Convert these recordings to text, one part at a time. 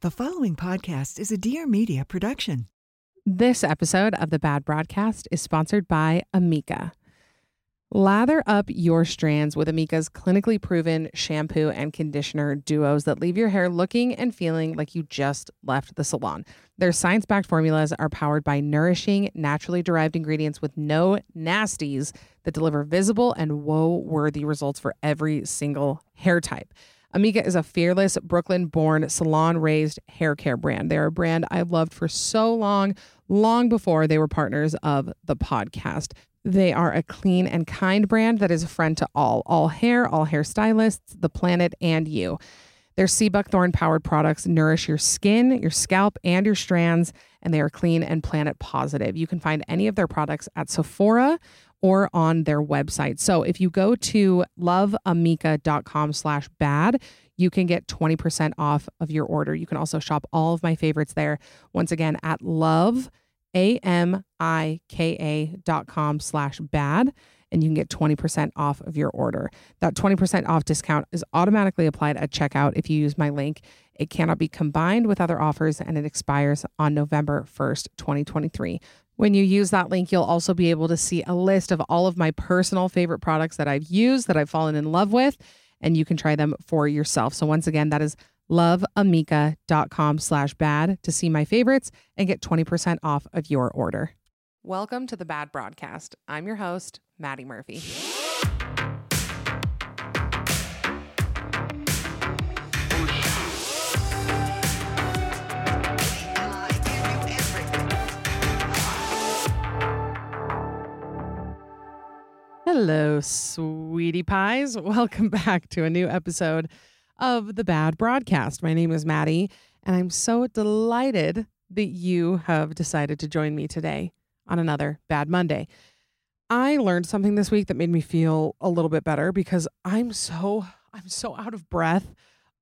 The following podcast is a Dear Media production. This episode of the Bad Broadcast is sponsored by Amika. Lather up your strands with Amika's clinically proven shampoo and conditioner duos that leave your hair looking and feeling like you just left the salon. Their science backed formulas are powered by nourishing, naturally derived ingredients with no nasties that deliver visible and woe worthy results for every single hair type. Amika is a fearless Brooklyn born salon raised hair care brand. They're a brand I loved for so long, long before they were partners of the podcast. They are a clean and kind brand that is a friend to all, all hair, all hairstylists, the planet, and you. Their sea buckthorn powered products nourish your skin, your scalp, and your strands, and they are clean and planet positive. You can find any of their products at Sephora or on their website. So if you go to loveamika.com slash bad, you can get 20% off of your order. You can also shop all of my favorites there. Once again, at love, A-M-I-K-A dot com slash bad, and you can get 20% off of your order. That 20% off discount is automatically applied at checkout if you use my link. It cannot be combined with other offers and it expires on November 1st, 2023. When you use that link, you'll also be able to see a list of all of my personal favorite products that I've used, that I've fallen in love with, and you can try them for yourself. So once again, that is loveamika.com slash bad to see my favorites and get 20% off of your order. Welcome to the Bad Broadcast. I'm your host, Maddie Murphy. Hello, sweetie pies. Welcome back to a new episode of the Bad Broadcast. My name is Maddie, and I'm so delighted that you have decided to join me today on another Bad Monday. I learned something this week that made me feel a little bit better because I'm so I'm so out of breath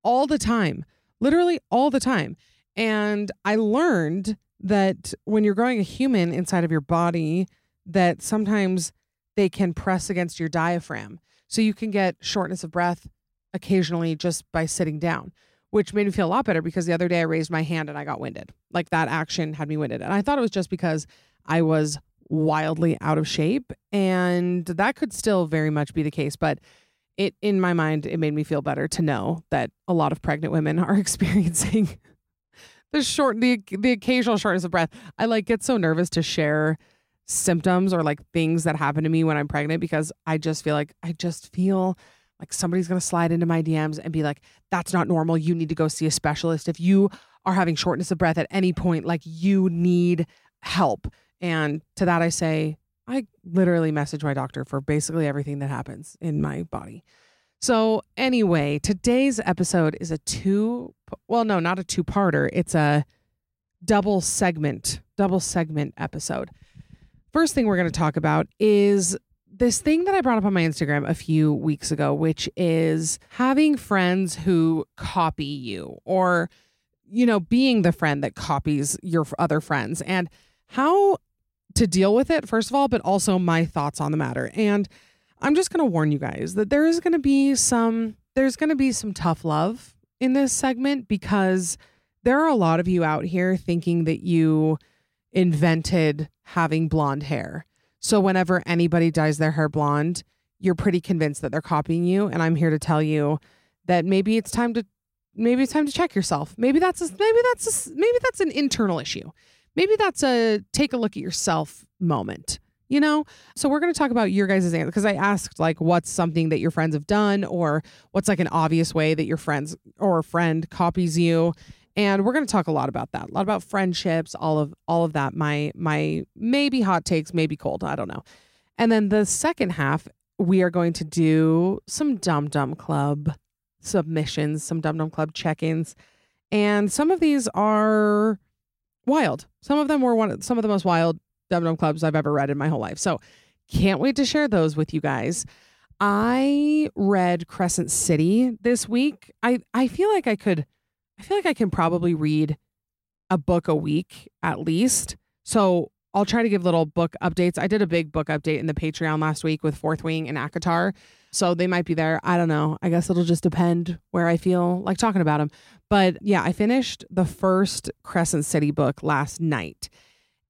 all the time. Literally all the time. And I learned that when you're growing a human inside of your body that sometimes they can press against your diaphragm. So you can get shortness of breath occasionally just by sitting down, which made me feel a lot better because the other day I raised my hand and I got winded. Like that action had me winded. And I thought it was just because I was wildly out of shape. And that could still very much be the case. But it, in my mind, it made me feel better to know that a lot of pregnant women are experiencing the short, the, the occasional shortness of breath. I like get so nervous to share symptoms or like things that happen to me when I'm pregnant because I just feel like I just feel like somebody's going to slide into my DMs and be like, that's not normal. You need to go see a specialist. If you are having shortness of breath at any point, like you need help. And to that, I say, I literally message my doctor for basically everything that happens in my body. So, anyway, today's episode is a two, well, no, not a two parter. It's a double segment, double segment episode first thing we're going to talk about is this thing that I brought up on my Instagram a few weeks ago, which is having friends who copy you or, you know, being the friend that copies your other friends and how to deal with it, first of all, but also my thoughts on the matter. And I'm just going to warn you guys that there is going to be some, there's going to be some tough love in this segment because there are a lot of you out here thinking that you, invented having blonde hair. So whenever anybody dyes their hair blonde, you're pretty convinced that they're copying you. And I'm here to tell you that maybe it's time to maybe it's time to check yourself. Maybe that's a, maybe that's a, maybe that's an internal issue. Maybe that's a take a look at yourself moment. You know, so we're going to talk about your guys' answer because I asked like, what's something that your friends have done, or what's like an obvious way that your friends or a friend copies you, and we're going to talk a lot about that, a lot about friendships, all of all of that. My my maybe hot takes, maybe cold, I don't know. And then the second half, we are going to do some Dumb Dumb Club submissions, some Dumb Dumb Club check-ins, and some of these are wild. Some of them were one, some of the most wild Dumb Dumb Clubs I've ever read in my whole life. So can't wait to share those with you guys. I read Crescent City this week. I I feel like I could I feel like I can probably read a book a week at least. So I'll try to give little book updates. I did a big book update in the Patreon last week with Fourth Wing and ACOTAR. So they might be there. I don't know. I guess it'll just depend where I feel like talking about them. But yeah, I finished the first Crescent City book last night.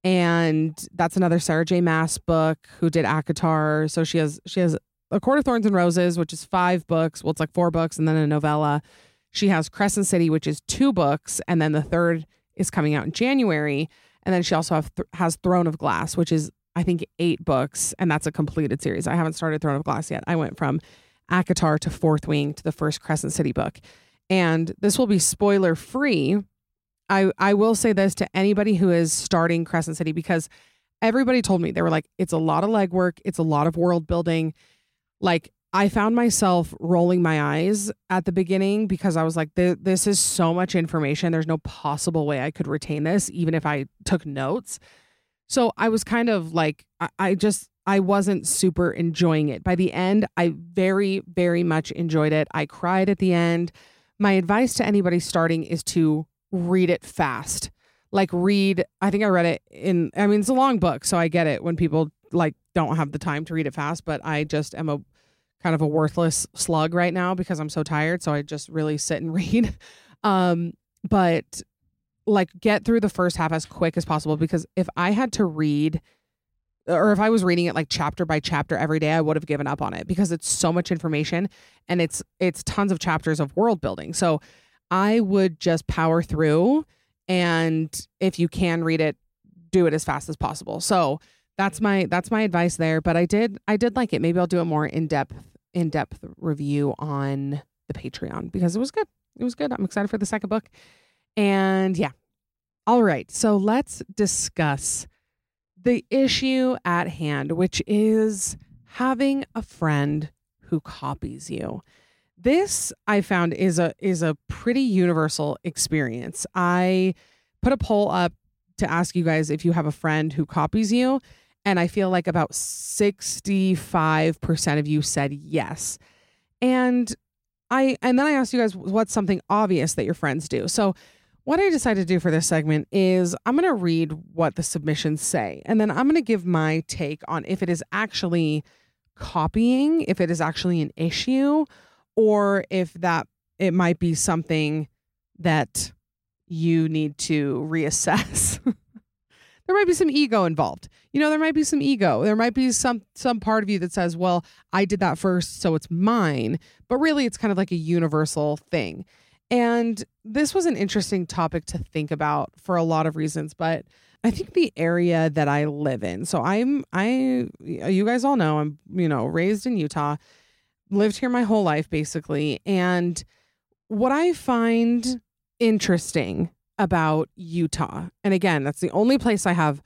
And that's another Sarah J. Maas book who did ACOTAR. So she has she has A Court of Thorns and Roses, which is five books. Well, it's like four books and then a novella. She has Crescent City, which is two books, and then the third is coming out in January. And then she also have th- has Throne of Glass, which is I think eight books, and that's a completed series. I haven't started Throne of Glass yet. I went from ACOTAR to Fourth Wing to the first Crescent City book, and this will be spoiler free. I I will say this to anybody who is starting Crescent City because everybody told me they were like, it's a lot of legwork, it's a lot of world building. Like I found myself rolling my eyes at the beginning because I was like, this is so much information. There's no possible way I could retain this, even if I took notes. So I was kind of like, I, just, I wasn't super enjoying it. By the end, I very, very much enjoyed it. I cried at the end. My advice to anybody starting is to read it fast. Like, read, I think I read it in, I mean, it's a long book. So I get it when people like don't have the time to read it fast, but I just am a, kind of a worthless slug right now because I'm so tired. So I just really sit and read. Um, but like get through the first half as quick as possible because if I had to read or if I was reading it like chapter by chapter every day, I would have given up on it because it's so much information and it's it's tons of chapters of world building. So I would just power through and if you can read it, do it as fast as possible. So that's my that's my advice there. But I did I did like it. Maybe I'll do a more in depth in depth review on the Patreon because it was good. It was good. I'm excited for the second book. And yeah. All right. So let's discuss the issue at hand, which is having a friend who copies you. This I found is a is a pretty universal experience. I put a poll up to ask you guys if you have a friend who copies you and I feel like about 65% of you said yes. And I and then I asked you guys what's something obvious that your friends do. So what I decided to do for this segment is I'm going to read what the submissions say and then I'm going to give my take on if it is actually copying, if it is actually an issue or if that it might be something that you need to reassess. there might be some ego involved. You know, there might be some ego. There might be some some part of you that says, "Well, I did that first, so it's mine." But really, it's kind of like a universal thing. And this was an interesting topic to think about for a lot of reasons, but I think the area that I live in. So I'm I you guys all know I'm, you know, raised in Utah, lived here my whole life basically, and what I find interesting about Utah. And again, that's the only place I have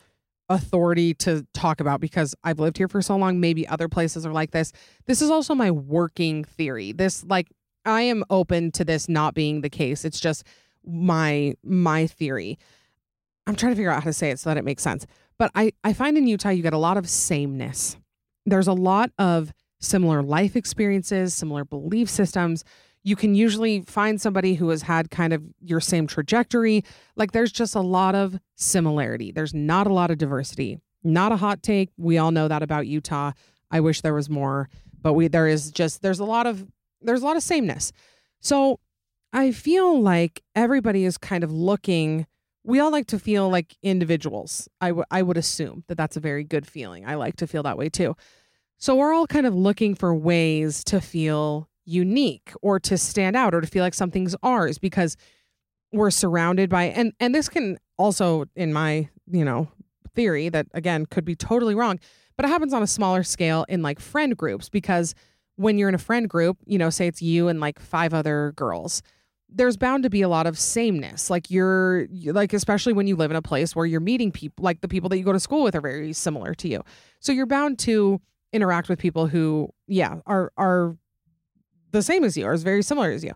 authority to talk about because I've lived here for so long. Maybe other places are like this. This is also my working theory. This like I am open to this not being the case. It's just my my theory. I'm trying to figure out how to say it so that it makes sense. But I I find in Utah you get a lot of sameness. There's a lot of similar life experiences, similar belief systems you can usually find somebody who has had kind of your same trajectory. Like there's just a lot of similarity. There's not a lot of diversity. Not a hot take. We all know that about Utah. I wish there was more, but we there is just there's a lot of there's a lot of sameness. So I feel like everybody is kind of looking we all like to feel like individuals. I, w- I would assume that that's a very good feeling. I like to feel that way too. So we're all kind of looking for ways to feel unique or to stand out or to feel like something's ours because we're surrounded by and and this can also in my you know theory that again could be totally wrong but it happens on a smaller scale in like friend groups because when you're in a friend group you know say it's you and like five other girls there's bound to be a lot of sameness. Like you're like especially when you live in a place where you're meeting people like the people that you go to school with are very similar to you. So you're bound to interact with people who yeah are are the same as you or is very similar as you.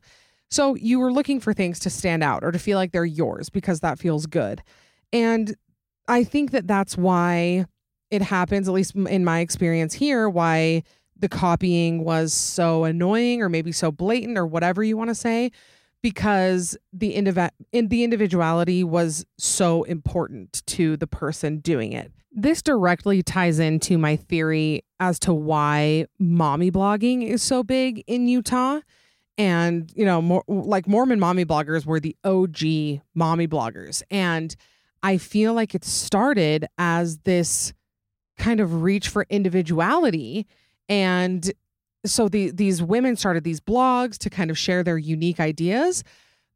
So you were looking for things to stand out or to feel like they're yours because that feels good. And i think that that's why it happens at least in my experience here why the copying was so annoying or maybe so blatant or whatever you want to say because the indiv- in the individuality was so important to the person doing it. This directly ties into my theory as to why mommy blogging is so big in Utah. And, you know, more like Mormon mommy bloggers were the OG mommy bloggers. And I feel like it started as this kind of reach for individuality and so the, these women started these blogs to kind of share their unique ideas.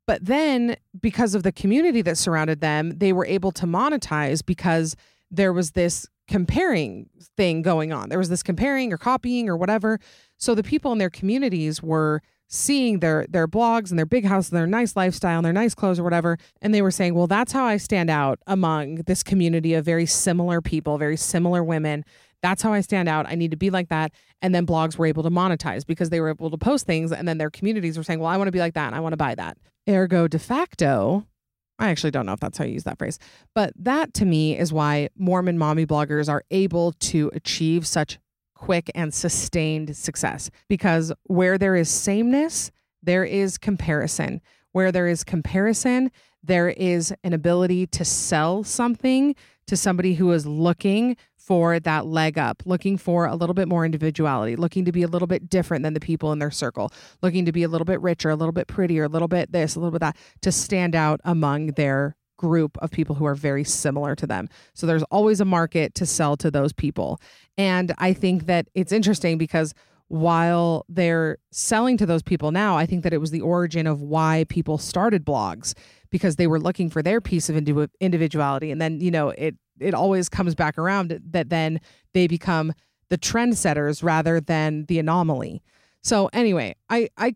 But then, because of the community that surrounded them, they were able to monetize because there was this comparing thing going on. There was this comparing or copying or whatever. So the people in their communities were seeing their their blogs and their big house and their nice lifestyle and their nice clothes or whatever and they were saying well that's how i stand out among this community of very similar people very similar women that's how I stand out. I need to be like that. And then blogs were able to monetize because they were able to post things. And then their communities were saying, well, I want to be like that. And I want to buy that. Ergo, de facto, I actually don't know if that's how you use that phrase, but that to me is why Mormon mommy bloggers are able to achieve such quick and sustained success because where there is sameness, there is comparison. Where there is comparison, there is an ability to sell something to somebody who is looking for that leg up, looking for a little bit more individuality, looking to be a little bit different than the people in their circle, looking to be a little bit richer, a little bit prettier, a little bit this, a little bit that, to stand out among their group of people who are very similar to them. So there's always a market to sell to those people. And I think that it's interesting because while they're selling to those people now, I think that it was the origin of why people started blogs because they were looking for their piece of individuality. And then, you know, it it always comes back around that then they become the trendsetters rather than the anomaly. So anyway, I I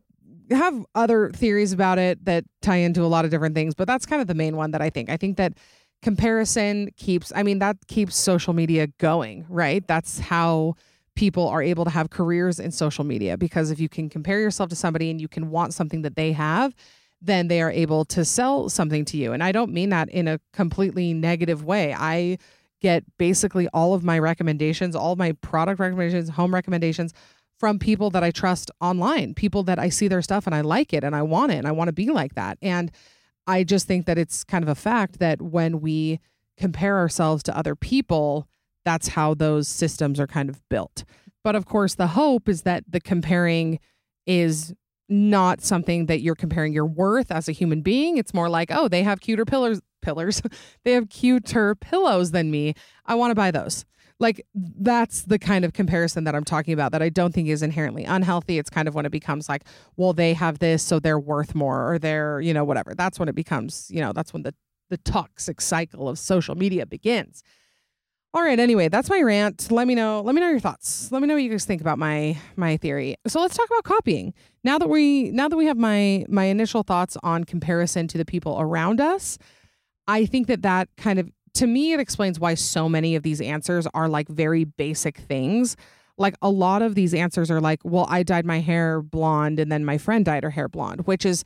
have other theories about it that tie into a lot of different things, but that's kind of the main one that I think. I think that comparison keeps I mean that keeps social media going, right? That's how people are able to have careers in social media because if you can compare yourself to somebody and you can want something that they have, then they are able to sell something to you. And I don't mean that in a completely negative way. I get basically all of my recommendations, all my product recommendations, home recommendations from people that I trust online, people that I see their stuff and I like it and I want it and I want to be like that. And I just think that it's kind of a fact that when we compare ourselves to other people, that's how those systems are kind of built. But of course, the hope is that the comparing is not something that you're comparing your worth as a human being. It's more like, oh, they have cuter pillars, pillars. they have cuter pillows than me. I want to buy those. Like that's the kind of comparison that I'm talking about that I don't think is inherently unhealthy. It's kind of when it becomes like, well, they have this, so they're worth more, or they're, you know, whatever. That's when it becomes, you know, that's when the the toxic cycle of social media begins. All right, anyway, that's my rant. Let me know let me know your thoughts. Let me know what you guys think about my my theory. So let's talk about copying. Now that we now that we have my my initial thoughts on comparison to the people around us, I think that that kind of to me it explains why so many of these answers are like very basic things. Like a lot of these answers are like, well, I dyed my hair blonde and then my friend dyed her hair blonde, which is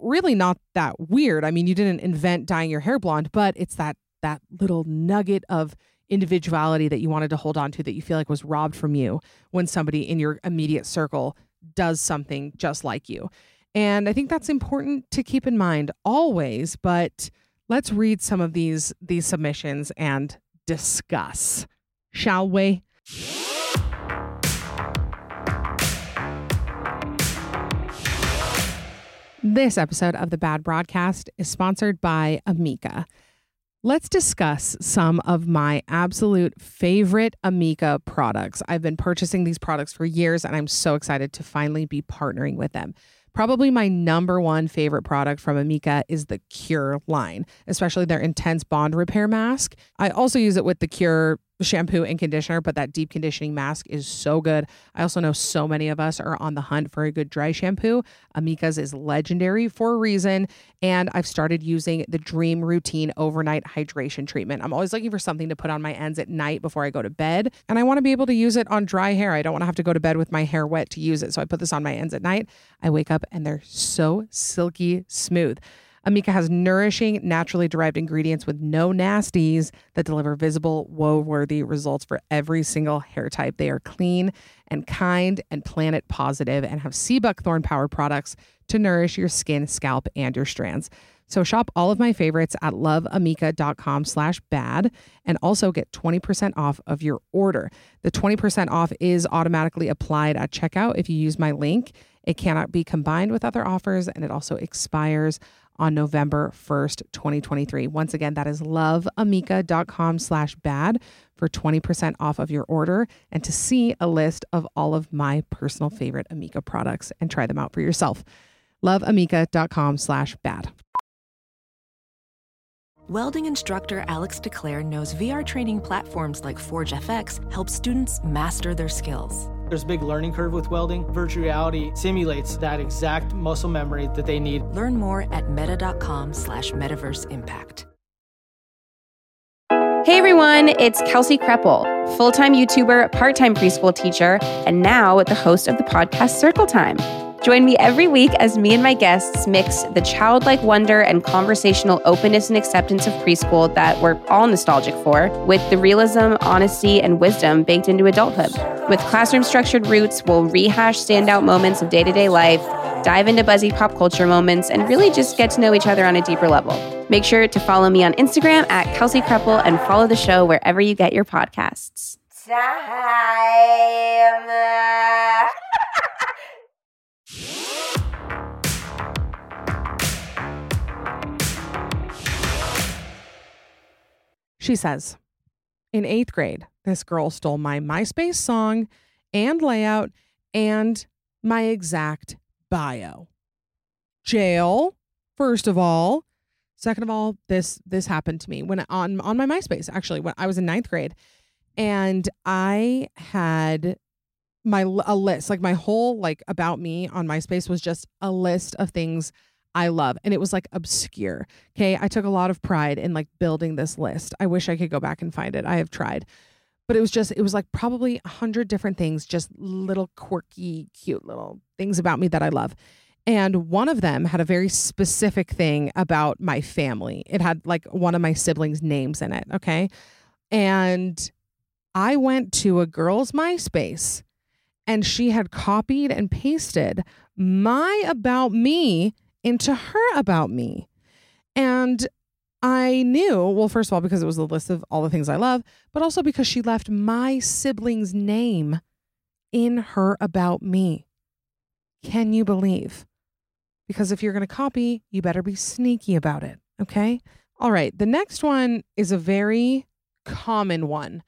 really not that weird. I mean, you didn't invent dyeing your hair blonde, but it's that that little nugget of individuality that you wanted to hold on to that you feel like was robbed from you when somebody in your immediate circle does something just like you. And I think that's important to keep in mind always, but let's read some of these these submissions and discuss. Shall we? This episode of the Bad Broadcast is sponsored by Amika. Let's discuss some of my absolute favorite Amika products. I've been purchasing these products for years and I'm so excited to finally be partnering with them. Probably my number one favorite product from Amika is the Cure line, especially their intense bond repair mask. I also use it with the Cure shampoo and conditioner, but that deep conditioning mask is so good. I also know so many of us are on the hunt for a good dry shampoo. Amika's is legendary for a reason. And I've started using the Dream Routine overnight hydration treatment. I'm always looking for something to put on my ends at night before I go to bed. And I want to be able to use it on dry hair. I don't want to have to go to bed with my hair wet to use it. So I put this on my ends at night. I wake up and they're so silky smooth. Amika has nourishing, naturally derived ingredients with no nasties that deliver visible, woe worthy results for every single hair type. They are clean and kind and planet positive and have sea buckthorn powered products to nourish your skin, scalp, and your strands. So shop all of my favorites at loveamika.com slash bad and also get 20% off of your order. The 20% off is automatically applied at checkout if you use my link. It cannot be combined with other offers and it also expires on November 1st, 2023. Once again, that is loveamika.com slash bad for 20% off of your order and to see a list of all of my personal favorite Amika products and try them out for yourself. loveamika.com slash bad. Welding instructor Alex DeClaire knows VR training platforms like Forge FX help students master their skills. There's a big learning curve with welding. Virtual reality simulates that exact muscle memory that they need. Learn more at meta.com slash metaverse impact. Hey everyone, it's Kelsey Kreppel, full time YouTuber, part time preschool teacher, and now the host of the podcast Circle Time. Join me every week as me and my guests mix the childlike wonder and conversational openness and acceptance of preschool that we're all nostalgic for with the realism, honesty, and wisdom baked into adulthood. With classroom structured roots, we'll rehash standout moments of day to day life, dive into buzzy pop culture moments, and really just get to know each other on a deeper level. Make sure to follow me on Instagram at Kelsey Kreppel and follow the show wherever you get your podcasts. Time. She says, in eighth grade, this girl stole my MySpace song and layout and my exact bio. Jail, first of all. Second of all, this this happened to me when on on my MySpace actually when I was in ninth grade, and I had my a list like my whole like about me on MySpace was just a list of things I love. And it was like obscure. Okay. I took a lot of pride in like building this list. I wish I could go back and find it. I have tried. But it was just, it was like probably a hundred different things, just little quirky, cute little things about me that I love. And one of them had a very specific thing about my family. It had like one of my siblings' names in it. Okay. And I went to a girl's MySpace and she had copied and pasted my about me into her about me. And I knew, well, first of all, because it was a list of all the things I love, but also because she left my sibling's name in her about me. Can you believe? Because if you're going to copy, you better be sneaky about it. Okay. All right. The next one is a very common one.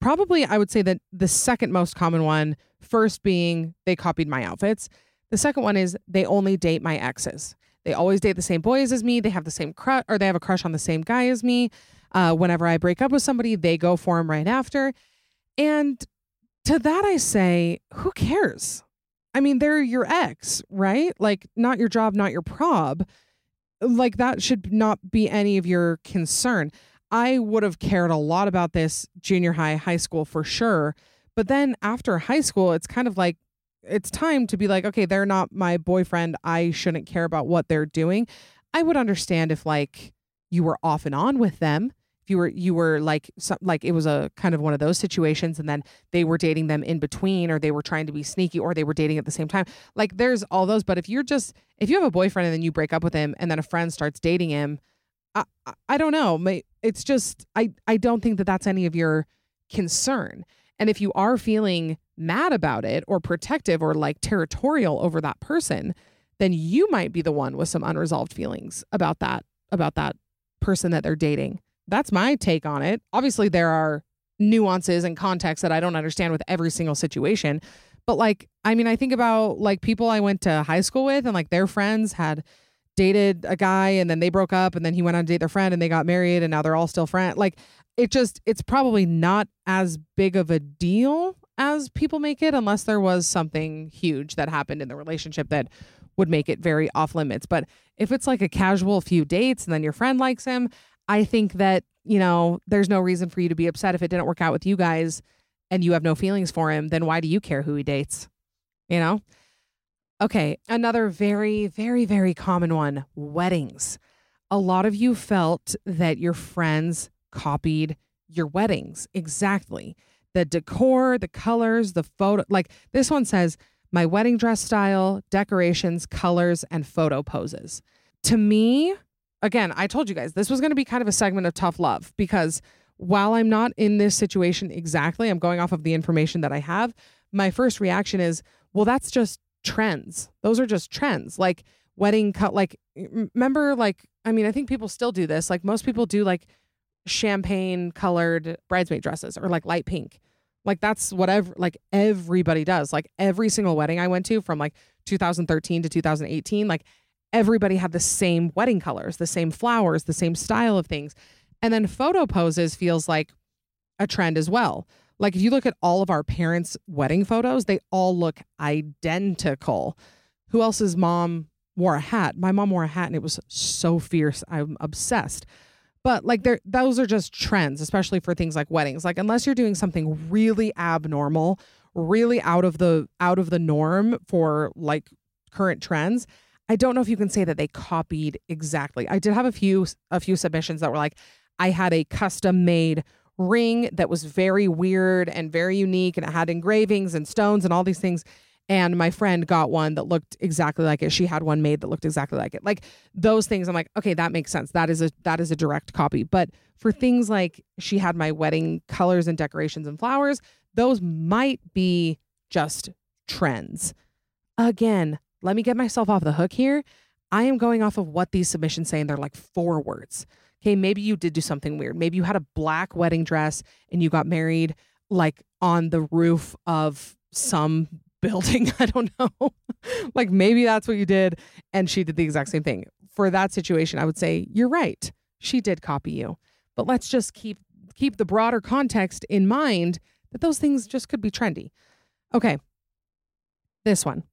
Probably, I would say that the second most common one, first being they copied my outfits. The second one is they only date my exes. They always date the same boys as me. They have the same crush, or they have a crush on the same guy as me. Uh, whenever I break up with somebody, they go for him right after. And to that, I say, who cares? I mean, they're your ex, right? Like, not your job, not your prob. Like, that should not be any of your concern. I would have cared a lot about this junior high, high school for sure. But then after high school, it's kind of like, it's time to be like, okay, they're not my boyfriend. I shouldn't care about what they're doing. I would understand if like you were off and on with them. If you were you were like some, like it was a kind of one of those situations and then they were dating them in between or they were trying to be sneaky or they were dating at the same time. Like there's all those, but if you're just if you have a boyfriend and then you break up with him and then a friend starts dating him, I I, I don't know. It's just I I don't think that that's any of your concern. And if you are feeling mad about it or protective or like territorial over that person, then you might be the one with some unresolved feelings about that about that person that they're dating. That's my take on it. Obviously, there are nuances and contexts that I don't understand with every single situation. But like, I mean, I think about like people I went to high school with and like their friends had dated a guy and then they broke up and then he went on to date their friend and they got married and now they're all still friends. Like it just it's probably not as big of a deal as people make it unless there was something huge that happened in the relationship that would make it very off limits. But if it's like a casual few dates and then your friend likes him, I think that, you know, there's no reason for you to be upset if it didn't work out with you guys and you have no feelings for him, then why do you care who he dates? You know? Okay, another very, very, very common one weddings. A lot of you felt that your friends copied your weddings. Exactly. The decor, the colors, the photo. Like this one says, my wedding dress style, decorations, colors, and photo poses. To me, again, I told you guys this was going to be kind of a segment of tough love because while I'm not in this situation exactly, I'm going off of the information that I have. My first reaction is, well, that's just trends. Those are just trends. Like wedding cut, like, remember, like, I mean, I think people still do this. Like, most people do like champagne colored bridesmaid dresses or like light pink. Like, that's whatever, like, everybody does. Like, every single wedding I went to from like 2013 to 2018, like, everybody had the same wedding colors, the same flowers, the same style of things. And then photo poses feels like a trend as well. Like if you look at all of our parents' wedding photos, they all look identical. Who else's mom wore a hat? My mom wore a hat and it was so fierce. I'm obsessed. But like there those are just trends, especially for things like weddings. Like unless you're doing something really abnormal, really out of the out of the norm for like current trends, I don't know if you can say that they copied exactly. I did have a few a few submissions that were like I had a custom made ring that was very weird and very unique and it had engravings and stones and all these things and my friend got one that looked exactly like it. She had one made that looked exactly like it. Like those things i'm like okay that makes sense. That is a that is a direct copy. But for things like she had my wedding colors and decorations and flowers those might be just trends. Again let me get myself off the hook here. I am going off of what these submissions say and they're like four words. Okay, maybe you did do something weird. Maybe you had a black wedding dress and you got married like on the roof of some building. I don't know. like maybe that's what you did. And she did the exact same thing. For that situation, I would say, you're right. She did copy you. But let's just keep keep the broader context in mind that those things just could be trendy. Okay. This one.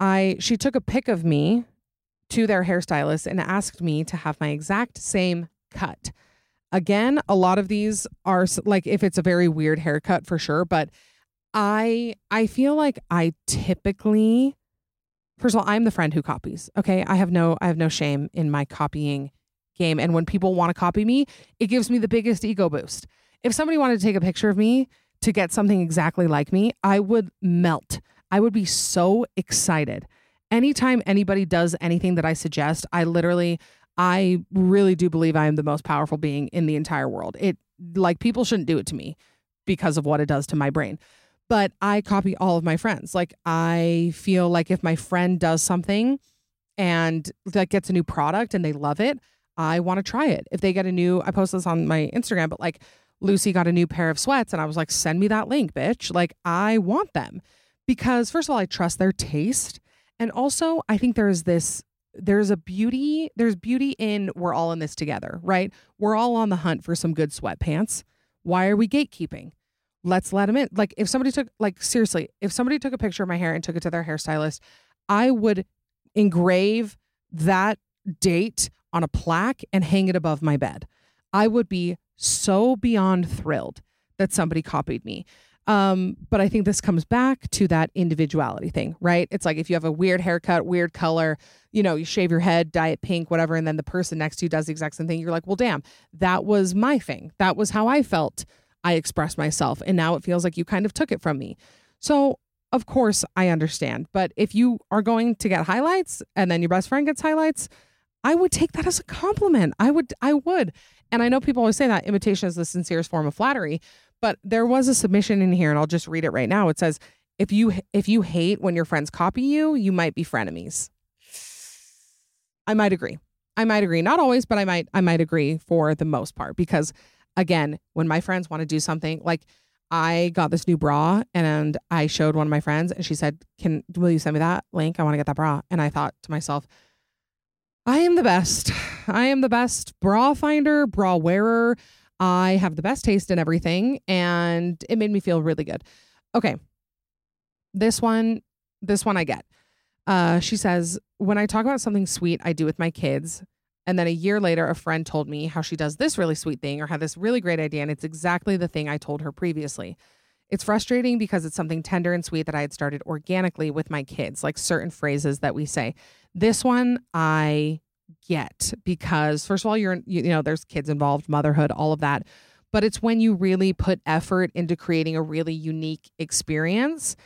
I she took a pic of me to their hairstylist and asked me to have my exact same cut. Again, a lot of these are like if it's a very weird haircut for sure, but I I feel like I typically first of all, I'm the friend who copies. Okay? I have no I have no shame in my copying game and when people want to copy me, it gives me the biggest ego boost. If somebody wanted to take a picture of me to get something exactly like me, I would melt. I would be so excited anytime anybody does anything that I suggest, I literally, I really do believe I am the most powerful being in the entire world. It, like, people shouldn't do it to me because of what it does to my brain. But I copy all of my friends. Like, I feel like if my friend does something and that gets a new product and they love it, I want to try it. If they get a new, I post this on my Instagram, but like Lucy got a new pair of sweats and I was like, send me that link, bitch. Like, I want them because, first of all, I trust their taste. And also, I think there's this there's a beauty there's beauty in we're all in this together, right? We're all on the hunt for some good sweatpants. Why are we gatekeeping? Let's let them in. Like if somebody took like seriously, if somebody took a picture of my hair and took it to their hairstylist, I would engrave that date on a plaque and hang it above my bed. I would be so beyond thrilled that somebody copied me. Um, but I think this comes back to that individuality thing, right? It's like if you have a weird haircut, weird color, you know, you shave your head, dye it pink, whatever, and then the person next to you does the exact same thing. You're like, well, damn, that was my thing. That was how I felt. I expressed myself. And now it feels like you kind of took it from me. So, of course, I understand. But if you are going to get highlights and then your best friend gets highlights, I would take that as a compliment. I would, I would. And I know people always say that imitation is the sincerest form of flattery, but there was a submission in here, and I'll just read it right now. It says, "If you if you hate when your friends copy you, you might be frenemies." I might agree. I might agree. Not always, but I might I might agree for the most part because again, when my friends want to do something like I got this new bra and I showed one of my friends and she said, "Can will you send me that link? I want to get that bra." And I thought to myself, I am the best. I am the best bra finder, bra wearer. I have the best taste in everything and it made me feel really good. Okay. This one, this one I get. Uh, she says, when I talk about something sweet I do with my kids, and then a year later, a friend told me how she does this really sweet thing or had this really great idea, and it's exactly the thing I told her previously. It's frustrating because it's something tender and sweet that I had started organically with my kids, like certain phrases that we say. This one I get because, first of all, you're, you know, there's kids involved, motherhood, all of that. But it's when you really put effort into creating a really unique experience.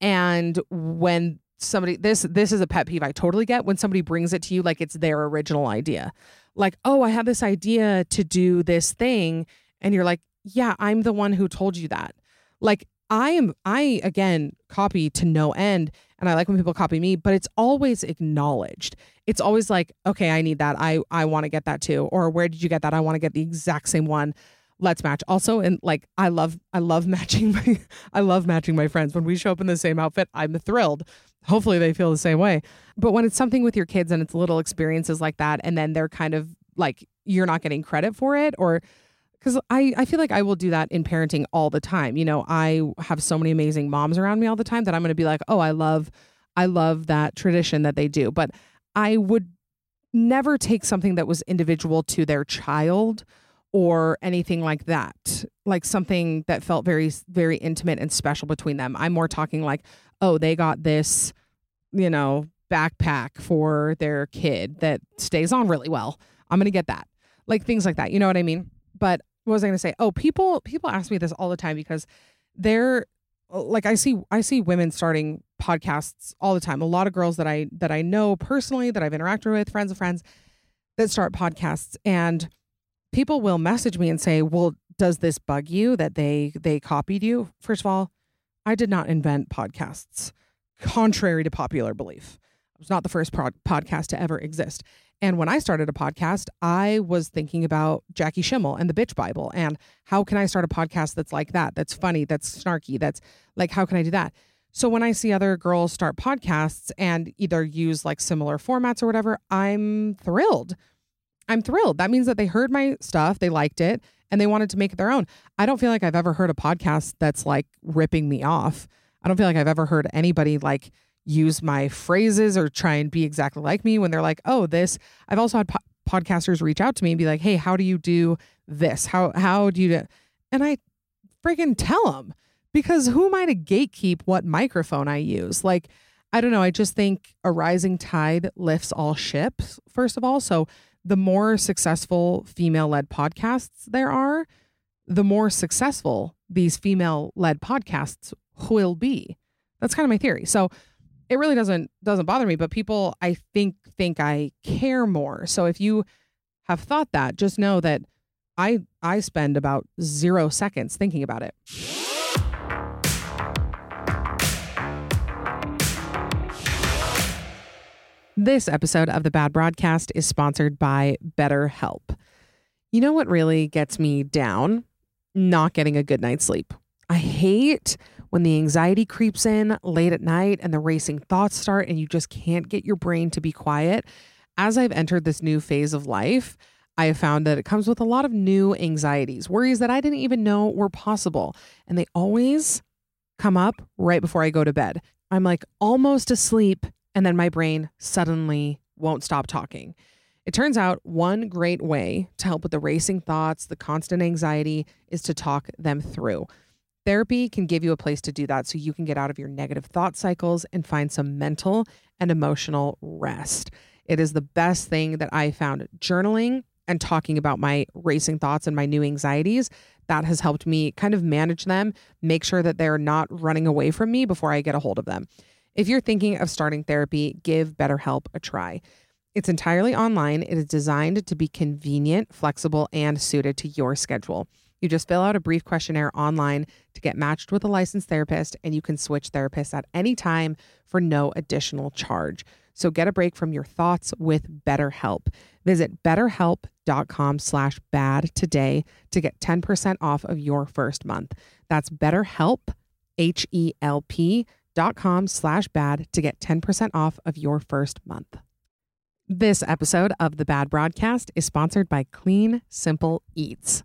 And when somebody this this is a pet peeve I totally get when somebody brings it to you like it's their original idea. Like, "Oh, I have this idea to do this thing." And you're like, "Yeah, I'm the one who told you that." Like I am I again copy to no end and I like when people copy me, but it's always acknowledged. It's always like, "Okay, I need that. I I want to get that too." Or, "Where did you get that? I want to get the exact same one." Let's match also and like i love i love matching my i love matching my friends when we show up in the same outfit i'm thrilled hopefully they feel the same way but when it's something with your kids and it's little experiences like that and then they're kind of like you're not getting credit for it or because I, I feel like I will do that in parenting all the time. You know, I have so many amazing moms around me all the time that I'm going to be like, oh, I love, I love that tradition that they do. But I would never take something that was individual to their child or anything like that like something that felt very very intimate and special between them. I'm more talking like oh they got this you know backpack for their kid that stays on really well. I'm gonna get that. Like things like that you know what i mean? But what was i gonna say? Oh people people ask me this all the time because they're oh, like i see i see women starting podcasts all the time. A lot of girls that i that i know personally that i've interacted with friends of friends that start podcasts and people will message me and say, "Well, does this bug you that they they copied you?" First of all, I did not invent podcasts, contrary to popular belief. I was not the first pod- podcast to ever exist. And when I started a podcast, I was thinking about Jackie Schimmel and the Bitch Bible and how can I start a podcast that's like that, that's funny, that's snarky, that's like how can I do that? So when I see other girls start podcasts and either use like similar formats or whatever, I'm thrilled I'm thrilled. That means that they heard my stuff, they liked it, and they wanted to make it their own. I don't feel like I've ever heard a podcast that's like ripping me off. I don't feel like I've ever heard anybody like use my phrases or try and be exactly like me when they're like, "Oh, this." I've also had po- podcasters reach out to me and be like, "Hey, how do you do this? How how do you do?" And I freaking tell them because who am I to gatekeep what microphone I use? Like, I don't know. I just think a rising tide lifts all ships. First of all, so the more successful female led podcasts there are, the more successful these female led podcasts will be. That's kind of my theory. So it really doesn't doesn't bother me, but people I think think I care more. So if you have thought that, just know that I I spend about 0 seconds thinking about it. This episode of the Bad Broadcast is sponsored by BetterHelp. You know what really gets me down? Not getting a good night's sleep. I hate when the anxiety creeps in late at night and the racing thoughts start and you just can't get your brain to be quiet. As I've entered this new phase of life, I have found that it comes with a lot of new anxieties, worries that I didn't even know were possible. And they always come up right before I go to bed. I'm like almost asleep and then my brain suddenly won't stop talking. It turns out one great way to help with the racing thoughts, the constant anxiety, is to talk them through. Therapy can give you a place to do that so you can get out of your negative thought cycles and find some mental and emotional rest. It is the best thing that I found journaling and talking about my racing thoughts and my new anxieties. That has helped me kind of manage them, make sure that they're not running away from me before I get a hold of them. If you're thinking of starting therapy, give BetterHelp a try. It's entirely online. It is designed to be convenient, flexible, and suited to your schedule. You just fill out a brief questionnaire online to get matched with a licensed therapist, and you can switch therapists at any time for no additional charge. So get a break from your thoughts with BetterHelp. Visit betterhelp.com slash bad today to get 10% off of your first month. That's betterhelp, H-E-L-P com slash bad to get 10% off of your first month. This episode of The Bad Broadcast is sponsored by Clean Simple Eats.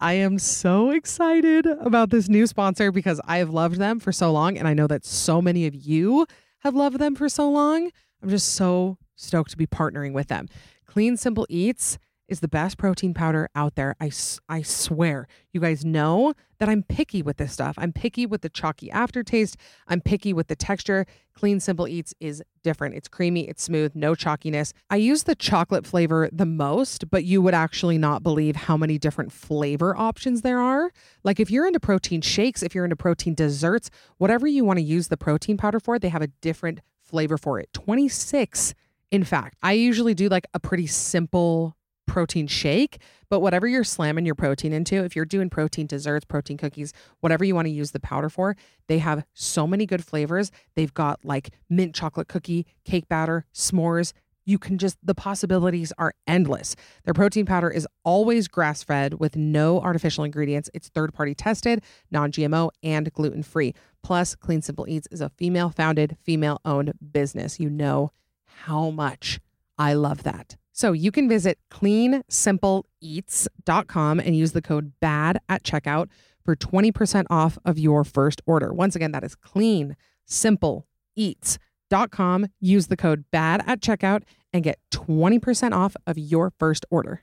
I am so excited about this new sponsor because I have loved them for so long. And I know that so many of you have loved them for so long. I'm just so stoked to be partnering with them. Clean Simple Eats is the best protein powder out there. I, I swear. You guys know that I'm picky with this stuff. I'm picky with the chalky aftertaste. I'm picky with the texture. Clean Simple Eats is different. It's creamy, it's smooth, no chalkiness. I use the chocolate flavor the most, but you would actually not believe how many different flavor options there are. Like if you're into protein shakes, if you're into protein desserts, whatever you want to use the protein powder for, they have a different flavor for it. 26 in fact. I usually do like a pretty simple protein shake, but whatever you're slamming your protein into, if you're doing protein desserts, protein cookies, whatever you want to use the powder for, they have so many good flavors. They've got like mint chocolate cookie, cake batter, s'mores. You can just, the possibilities are endless. Their protein powder is always grass fed with no artificial ingredients. It's third party tested, non GMO, and gluten free. Plus, Clean Simple Eats is a female founded, female owned business. You know how much I love that. So you can visit cleansimpleeats.com and use the code BAD at checkout for 20% off of your first order. Once again, that is cleansimpleeats.com. Use the code BAD at checkout and get 20% off of your first order.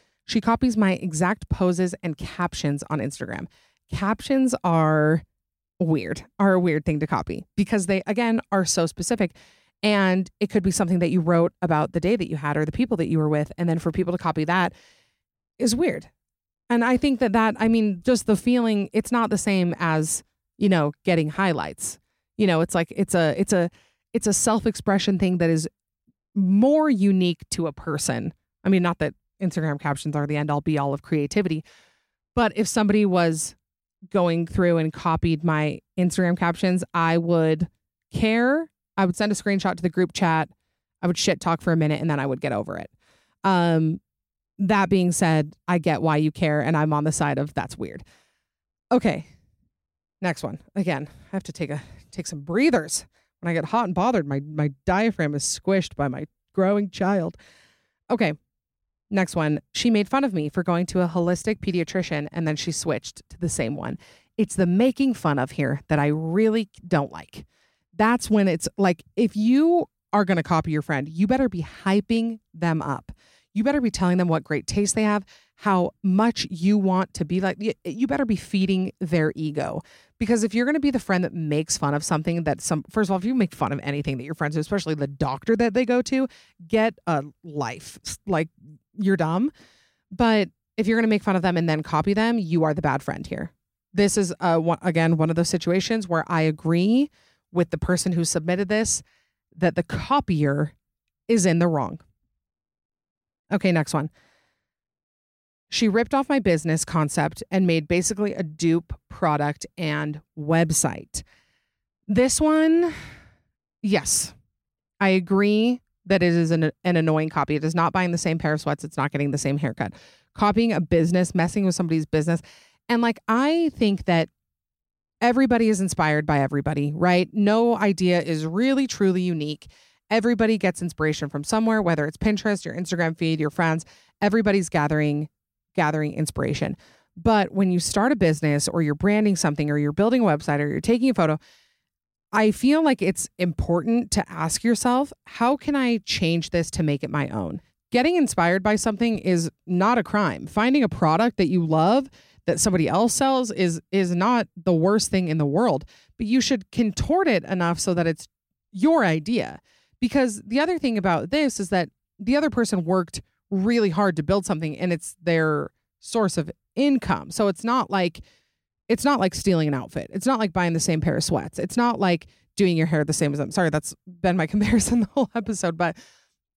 She copies my exact poses and captions on Instagram. Captions are weird, are a weird thing to copy because they, again, are so specific. And it could be something that you wrote about the day that you had or the people that you were with. And then for people to copy that is weird. And I think that that, I mean, just the feeling, it's not the same as, you know, getting highlights. You know, it's like, it's a, it's a, it's a self expression thing that is more unique to a person. I mean, not that Instagram captions are the end all be all of creativity, but if somebody was going through and copied my Instagram captions, I would care. I would send a screenshot to the group chat. I would shit talk for a minute and then I would get over it. Um, that being said, I get why you care and I'm on the side of that's weird. Okay. Next one. Again, I have to take a take some breathers. When I get hot and bothered, my my diaphragm is squished by my growing child. Okay. Next one. She made fun of me for going to a holistic pediatrician and then she switched to the same one. It's the making fun of here that I really don't like. That's when it's like if you are going to copy your friend, you better be hyping them up. You better be telling them what great taste they have, how much you want to be like. You better be feeding their ego. Because if you're going to be the friend that makes fun of something that some, first of all, if you make fun of anything that your friends, especially the doctor that they go to, get a life. Like you're dumb. But if you're going to make fun of them and then copy them, you are the bad friend here. This is, uh, one, again, one of those situations where I agree with the person who submitted this that the copier is in the wrong. Okay, next one. She ripped off my business concept and made basically a dupe product and website. This one, yes, I agree that it is an, an annoying copy. It is not buying the same pair of sweats, it's not getting the same haircut. Copying a business, messing with somebody's business. And like, I think that everybody is inspired by everybody, right? No idea is really, truly unique. Everybody gets inspiration from somewhere, whether it's Pinterest, your Instagram feed, your friends, everybody's gathering gathering inspiration. But when you start a business or you're branding something or you're building a website or you're taking a photo, I feel like it's important to ask yourself, how can I change this to make it my own? Getting inspired by something is not a crime. Finding a product that you love that somebody else sells is is not the worst thing in the world, but you should contort it enough so that it's your idea Because the other thing about this is that the other person worked really hard to build something and it's their source of income. So it's not like it's not like stealing an outfit. It's not like buying the same pair of sweats. It's not like doing your hair the same as them. Sorry, that's been my comparison the whole episode, but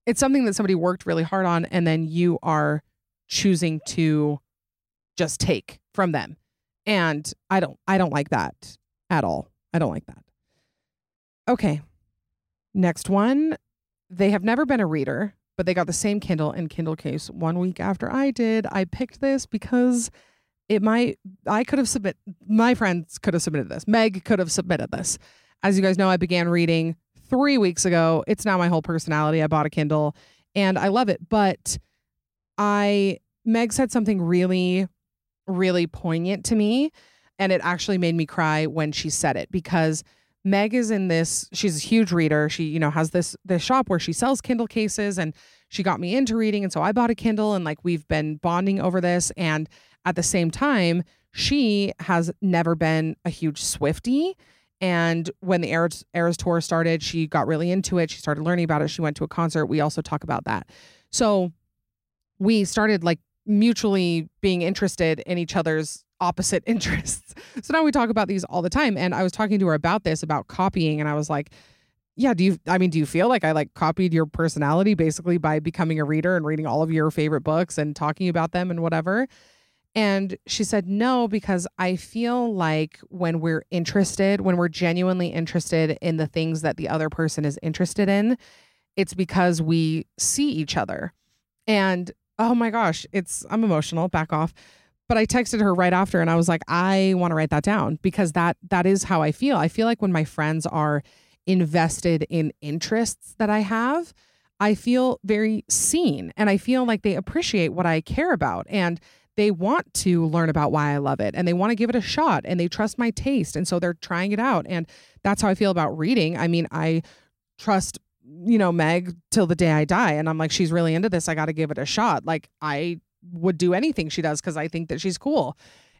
it's something that somebody worked really hard on and then you are choosing to just take from them. And I don't I don't like that at all. I don't like that. Okay. Next one. They have never been a reader, but they got the same Kindle and Kindle case one week after I did. I picked this because it might I could have submit my friends could have submitted this. Meg could have submitted this. As you guys know, I began reading three weeks ago. It's now my whole personality. I bought a Kindle and I love it. But I Meg said something really, really poignant to me. And it actually made me cry when she said it because Meg is in this, she's a huge reader. She, you know, has this this shop where she sells Kindle cases and she got me into reading. And so I bought a Kindle and like we've been bonding over this. And at the same time, she has never been a huge Swifty. And when the Eras, Eras tour started, she got really into it. She started learning about it. She went to a concert. We also talk about that. So we started like mutually being interested in each other's opposite interests. So now we talk about these all the time. And I was talking to her about this, about copying. And I was like, yeah, do you, I mean, do you feel like I like copied your personality basically by becoming a reader and reading all of your favorite books and talking about them and whatever? And she said, no, because I feel like when we're interested, when we're genuinely interested in the things that the other person is interested in, it's because we see each other. And oh my gosh, it's, I'm emotional, back off. But I texted her right after and I was like, I want to write that down because that that is how I feel. I feel like when my friends are invested in interests that I have, I feel very seen and I feel like they appreciate what I care about. And they want to learn about why I love it and they want to give it a shot and they trust my taste. And so they're trying it out. And that's how I feel about reading. I mean, I trust, you know, Meg till the day I die. And I'm like, she's really into this. I got to give it a shot. Like, I would do anything she does because I think that she's cool.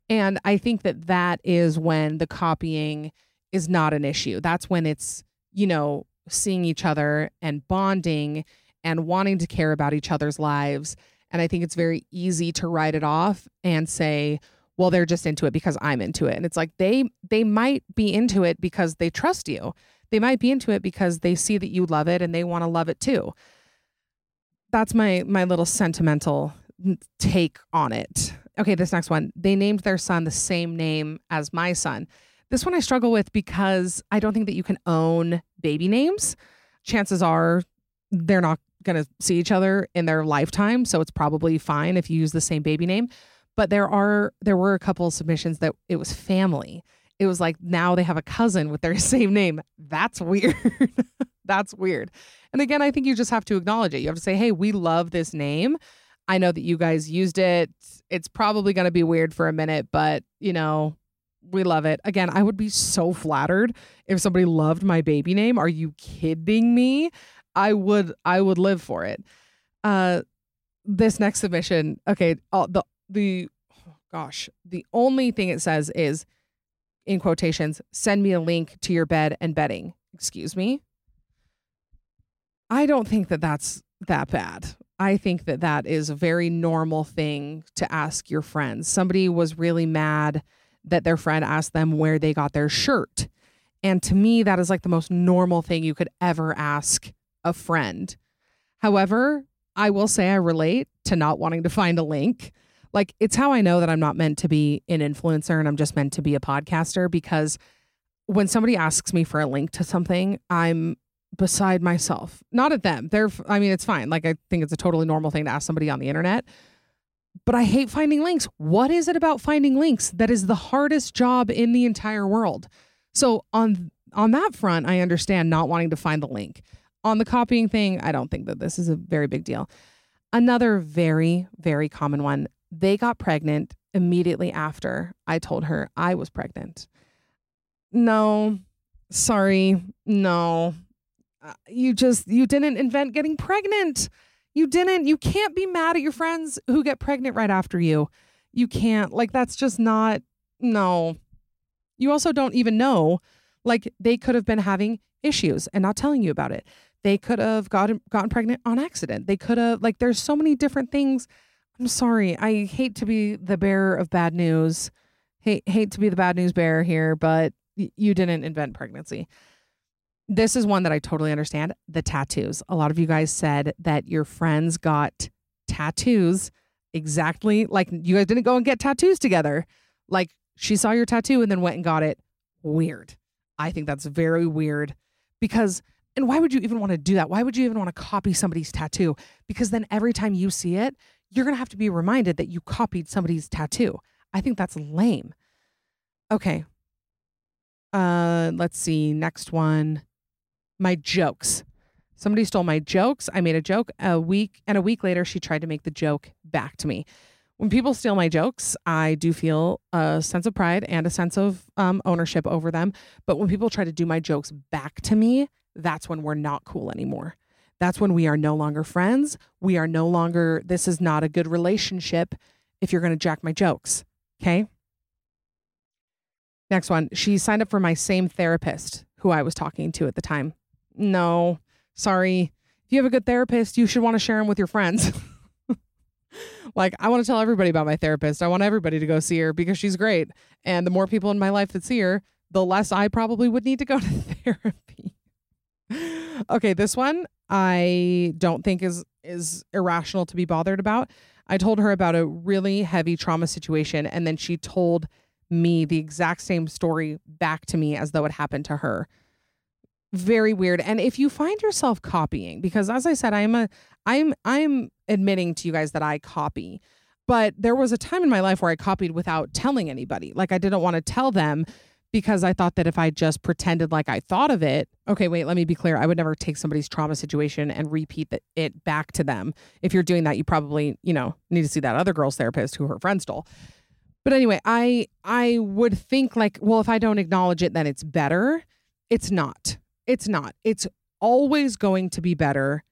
And I think that that is when the copying is not an issue. That's when it's, you know, seeing each other and bonding and wanting to care about each other's lives and I think it's very easy to write it off and say, well, they're just into it because I'm into it. And it's like they they might be into it because they trust you. They might be into it because they see that you love it and they want to love it too. That's my my little sentimental take on it. Okay, this next one. They named their son the same name as my son. This one I struggle with because I don't think that you can own baby names. Chances are they're not going to see each other in their lifetime, so it's probably fine if you use the same baby name. But there are there were a couple of submissions that it was family. It was like now they have a cousin with their same name. That's weird. That's weird. And again, I think you just have to acknowledge it. You have to say, "Hey, we love this name. I know that you guys used it. It's probably going to be weird for a minute, but, you know, we love it. Again, I would be so flattered if somebody loved my baby name. Are you kidding me? I would I would live for it. Uh this next submission, okay, uh, the the oh gosh, the only thing it says is in quotations, send me a link to your bed and bedding. Excuse me. I don't think that that's that bad. I think that that is a very normal thing to ask your friends. Somebody was really mad that their friend asked them where they got their shirt. And to me, that is like the most normal thing you could ever ask a friend. However, I will say I relate to not wanting to find a link. Like, it's how I know that I'm not meant to be an influencer and I'm just meant to be a podcaster because when somebody asks me for a link to something, I'm beside myself. Not at them. They're, I mean, it's fine. Like, I think it's a totally normal thing to ask somebody on the internet. But I hate finding links. What is it about finding links that is the hardest job in the entire world? So, on on that front, I understand not wanting to find the link. On the copying thing, I don't think that this is a very big deal. Another very, very common one they got pregnant immediately after I told her I was pregnant. No, sorry, no. Uh, you just, you didn't invent getting pregnant. You didn't. You can't be mad at your friends who get pregnant right after you. You can't. Like, that's just not, no. You also don't even know. Like, they could have been having issues and not telling you about it. They could have gotten gotten pregnant on accident. They could have like there's so many different things. I'm sorry. I hate to be the bearer of bad news. Hate hate to be the bad news bearer here, but you didn't invent pregnancy. This is one that I totally understand. The tattoos. A lot of you guys said that your friends got tattoos exactly like you guys didn't go and get tattoos together. Like she saw your tattoo and then went and got it. Weird. I think that's very weird because and why would you even want to do that? Why would you even want to copy somebody's tattoo? Because then every time you see it, you're going to have to be reminded that you copied somebody's tattoo. I think that's lame. Okay. Uh let's see. Next one. My jokes. Somebody stole my jokes. I made a joke a week and a week later she tried to make the joke back to me. When people steal my jokes, I do feel a sense of pride and a sense of um, ownership over them. But when people try to do my jokes back to me, that's when we're not cool anymore. That's when we are no longer friends. We are no longer, this is not a good relationship if you're going to jack my jokes. Okay. Next one. She signed up for my same therapist who I was talking to at the time. No, sorry. If you have a good therapist, you should want to share them with your friends. like, I want to tell everybody about my therapist. I want everybody to go see her because she's great. And the more people in my life that see her, the less I probably would need to go to therapy. Okay, this one I don't think is is irrational to be bothered about. I told her about a really heavy trauma situation and then she told me the exact same story back to me as though it happened to her. Very weird. And if you find yourself copying because as I said I'm a I'm I'm admitting to you guys that I copy. But there was a time in my life where I copied without telling anybody. Like I didn't want to tell them because I thought that if I just pretended like I thought of it, okay, wait, let me be clear. I would never take somebody's trauma situation and repeat the, it back to them. If you're doing that, you probably, you know, need to see that other girl's therapist who her friend stole. But anyway, I I would think like, well, if I don't acknowledge it, then it's better. It's not. It's not. It's always going to be better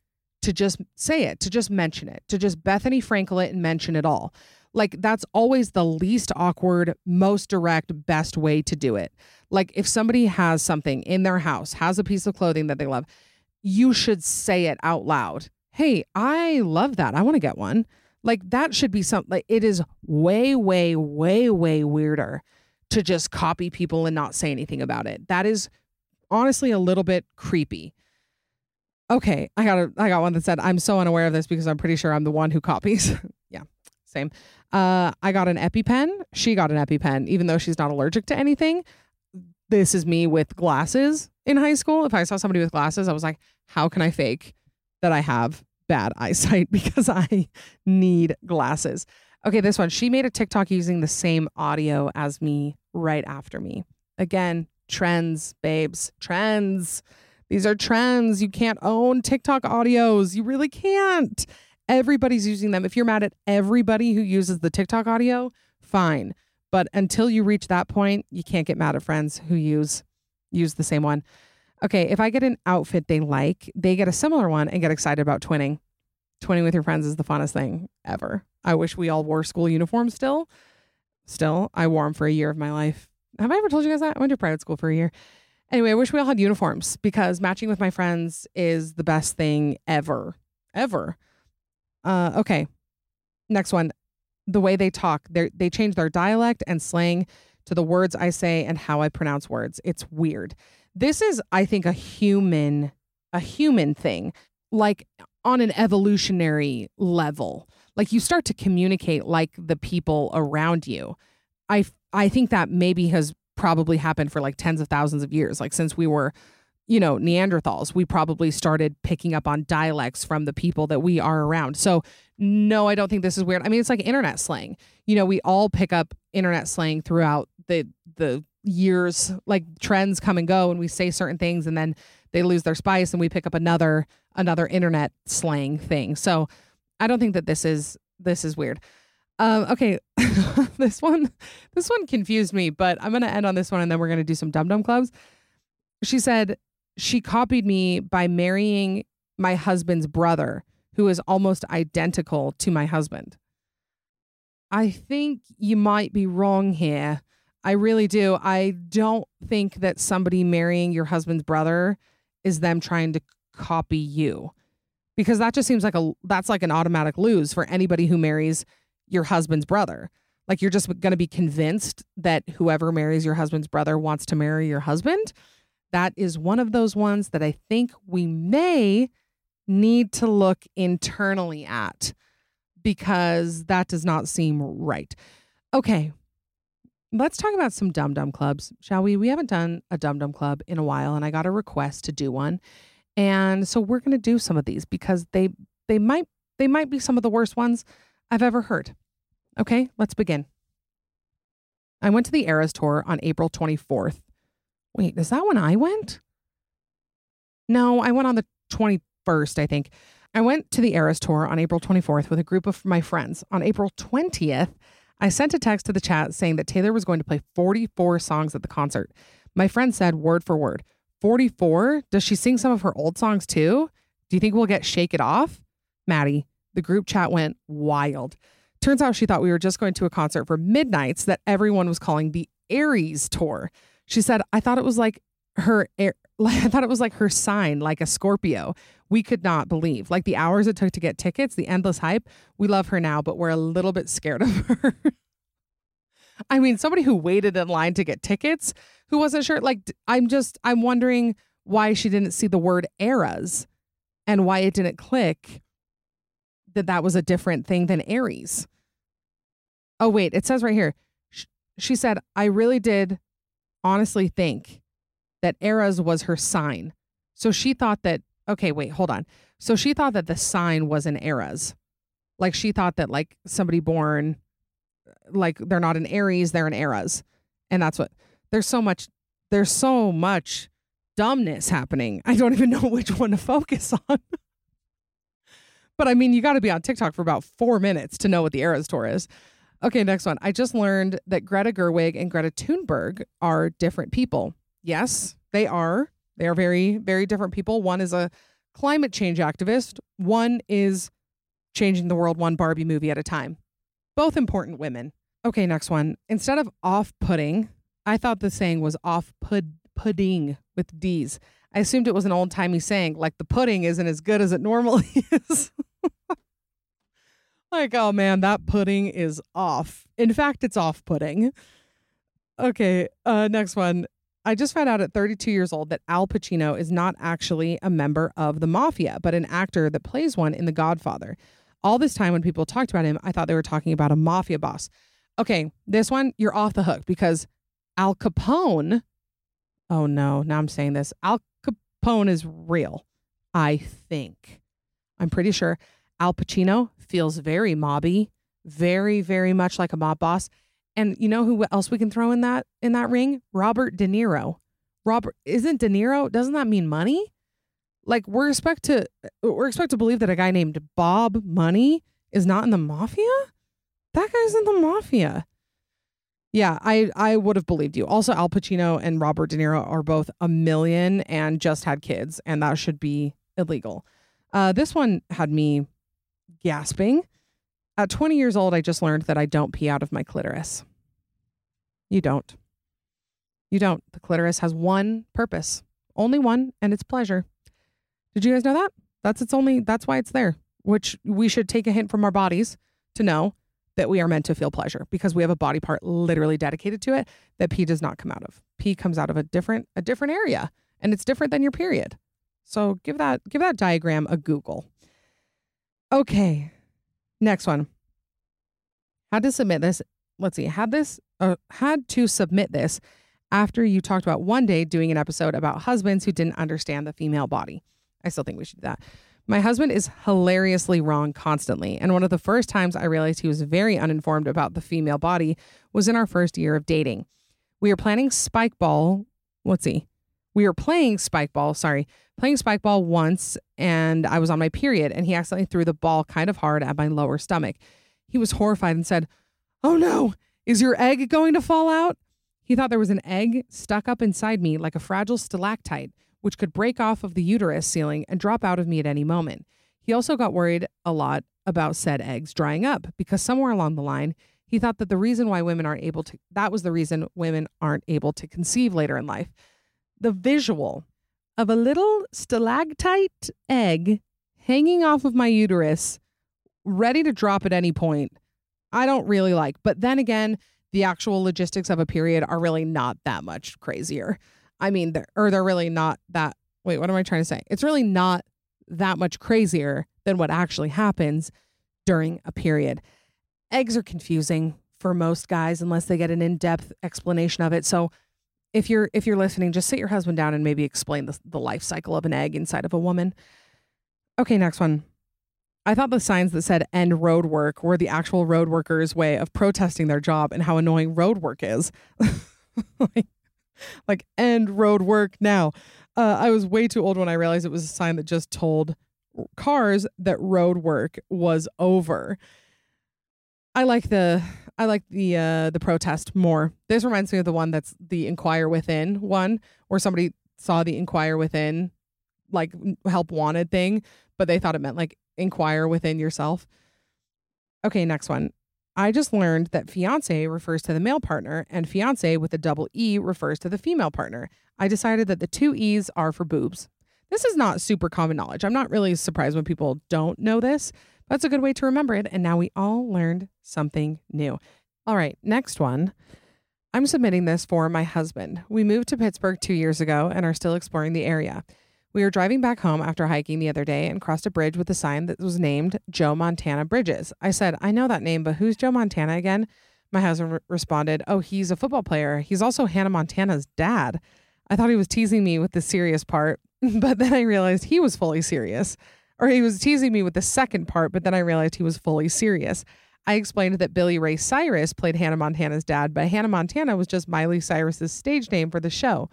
to just say it, to just mention it, to just Bethenny Frankel it and mention it all. Like that's always the least awkward, most direct, best way to do it. Like if somebody has something in their house, has a piece of clothing that they love, you should say it out loud. Hey, I love that. I want to get one. Like that should be something like it is way, way, way, way weirder to just copy people and not say anything about it. That is honestly a little bit creepy. Okay, I got a I got one that said I'm so unaware of this because I'm pretty sure I'm the one who copies. yeah, same. Uh, I got an EpiPen. She got an EpiPen, even though she's not allergic to anything. This is me with glasses in high school. If I saw somebody with glasses, I was like, how can I fake that I have bad eyesight because I need glasses? Okay, this one. She made a TikTok using the same audio as me right after me. Again, trends, babes, trends. These are trends. You can't own TikTok audios. You really can't. Everybody's using them. If you're mad at everybody who uses the TikTok audio, fine. But until you reach that point, you can't get mad at friends who use use the same one. Okay, if I get an outfit they like, they get a similar one and get excited about twinning. Twinning with your friends is the funnest thing ever. I wish we all wore school uniforms still. Still, I wore them for a year of my life. Have I ever told you guys that? I went to private school for a year. Anyway, I wish we all had uniforms because matching with my friends is the best thing ever. Ever. Uh, okay. Next one. The way they talk, they they change their dialect and slang to the words I say and how I pronounce words. It's weird. This is, I think, a human, a human thing, like on an evolutionary level. Like you start to communicate like the people around you. I I think that maybe has probably happened for like tens of thousands of years. Like since we were you know, Neanderthals, we probably started picking up on dialects from the people that we are around. So, no, I don't think this is weird. I mean, it's like internet slang. You know, we all pick up internet slang throughout the the years, like trends come and go and we say certain things and then they lose their spice and we pick up another another internet slang thing. So, I don't think that this is this is weird. Um, okay, this one this one confused me, but I'm gonna end on this one and then we're gonna do some Dumb Dumb Clubs. She said, she copied me by marrying my husband's brother, who is almost identical to my husband. I think you might be wrong here. I really do. I don't think that somebody marrying your husband's brother is them trying to copy you. Because that just seems like a that's like an automatic lose for anybody who marries your husband's brother. Like you're just going to be convinced that whoever marries your husband's brother wants to marry your husband. That is one of those ones that I think we may need to look internally at because that does not seem right. Okay, let's talk about some Dumb Dumb Clubs, shall we? We haven't done a Dumb Dumb Club in a while, and I got a request to do one, and so we're going to do some of these because they they might they might be some of the worst ones I've ever heard. Okay, let's begin. I went to the Eras tour on April 24th. Wait, is that when I went? No, I went on the 21st, I think. I went to the Eras tour on April 24th with a group of my friends. On April 20th, I sent a text to the chat saying that Taylor was going to play 44 songs at the concert. My friend said word for word, 44? Does she sing some of her old songs too? Do you think we'll get Shake It Off? Maddie, the group chat went wild. Turns out she thought we were just going to a concert for Midnights that everyone was calling the Aries tour. She said, I thought it was like her air, I thought it was like her sign, like a Scorpio. We could not believe. Like the hours it took to get tickets, the endless hype. We love her now, but we're a little bit scared of her. I mean, somebody who waited in line to get tickets, who wasn't sure. Like, I'm just, I'm wondering why she didn't see the word eras and why it didn't click that that was a different thing than Aries. Oh, wait, it says right here. She said, I really did honestly think that Eras was her sign. So she thought that, okay, wait, hold on. So she thought that the sign was an Eras. Like she thought that like somebody born, like they're not an Aries, they're an Eras. And that's what, there's so much, there's so much dumbness happening. I don't even know which one to focus on. but I mean, you got to be on TikTok for about four minutes to know what the Eras tour is. Okay, next one. I just learned that Greta Gerwig and Greta Thunberg are different people. Yes, they are. They are very, very different people. One is a climate change activist, one is changing the world one Barbie movie at a time. Both important women. Okay, next one. Instead of off putting, I thought the saying was off pud- pudding with D's. I assumed it was an old timey saying, like the pudding isn't as good as it normally is. Like, oh man, that pudding is off. In fact, it's off putting. Okay, uh, next one. I just found out at 32 years old that Al Pacino is not actually a member of the mafia, but an actor that plays one in The Godfather. All this time, when people talked about him, I thought they were talking about a mafia boss. Okay, this one, you're off the hook because Al Capone. Oh no, now I'm saying this. Al Capone is real, I think. I'm pretty sure Al Pacino feels very mobby, very, very much like a mob boss. And you know who else we can throw in that in that ring? Robert De Niro. Robert isn't De Niro? Doesn't that mean money? Like we're expect to we're expect to believe that a guy named Bob Money is not in the mafia. That guy's in the mafia. Yeah, I I would have believed you. Also, Al Pacino and Robert De Niro are both a million and just had kids, and that should be illegal. Uh, this one had me gasping. At 20 years old, I just learned that I don't pee out of my clitoris. You don't. You don't. The clitoris has one purpose, only one, and it's pleasure. Did you guys know that? That's its only, that's why it's there, which we should take a hint from our bodies to know that we are meant to feel pleasure because we have a body part literally dedicated to it that pee does not come out of. Pee comes out of a different, a different area and it's different than your period. So give that, give that diagram a Google. Okay. Next one. Had to submit this. Let's see. Had this uh, had to submit this after you talked about one day doing an episode about husbands who didn't understand the female body. I still think we should do that. My husband is hilariously wrong constantly, and one of the first times I realized he was very uninformed about the female body was in our first year of dating. We were planning spike ball. Let's see. We were playing spike ball, sorry, playing spike ball once, and I was on my period, and he accidentally threw the ball kind of hard at my lower stomach. He was horrified and said, Oh no, is your egg going to fall out? He thought there was an egg stuck up inside me like a fragile stalactite, which could break off of the uterus ceiling and drop out of me at any moment. He also got worried a lot about said eggs drying up because somewhere along the line, he thought that the reason why women aren't able to, that was the reason women aren't able to conceive later in life. The visual of a little stalactite egg hanging off of my uterus, ready to drop at any point, I don't really like. But then again, the actual logistics of a period are really not that much crazier. I mean, they're, or they're really not that. Wait, what am I trying to say? It's really not that much crazier than what actually happens during a period. Eggs are confusing for most guys unless they get an in-depth explanation of it. So if you're if you're listening, just sit your husband down and maybe explain the, the life cycle of an egg inside of a woman. Okay, next one. I thought the signs that said end road work were the actual road workers' way of protesting their job and how annoying road work is. like, like end road work now. Uh, I was way too old when I realized it was a sign that just told cars that road work was over. I like the I like the uh the protest more. This reminds me of the one that's the inquire within one where somebody saw the inquire within like help wanted thing, but they thought it meant like inquire within yourself. Okay, next one. I just learned that fiance refers to the male partner and fiance with a double E refers to the female partner. I decided that the two E's are for boobs. This is not super common knowledge. I'm not really surprised when people don't know this. That's a good way to remember it. And now we all learned something new. All right, next one. I'm submitting this for my husband. We moved to Pittsburgh two years ago and are still exploring the area. We were driving back home after hiking the other day and crossed a bridge with a sign that was named Joe Montana Bridges. I said, I know that name, but who's Joe Montana again? My husband re- responded, Oh, he's a football player. He's also Hannah Montana's dad. I thought he was teasing me with the serious part, but then I realized he was fully serious. Or he was teasing me with the second part, but then I realized he was fully serious. I explained that Billy Ray Cyrus played Hannah Montana's dad, but Hannah Montana was just Miley Cyrus's stage name for the show.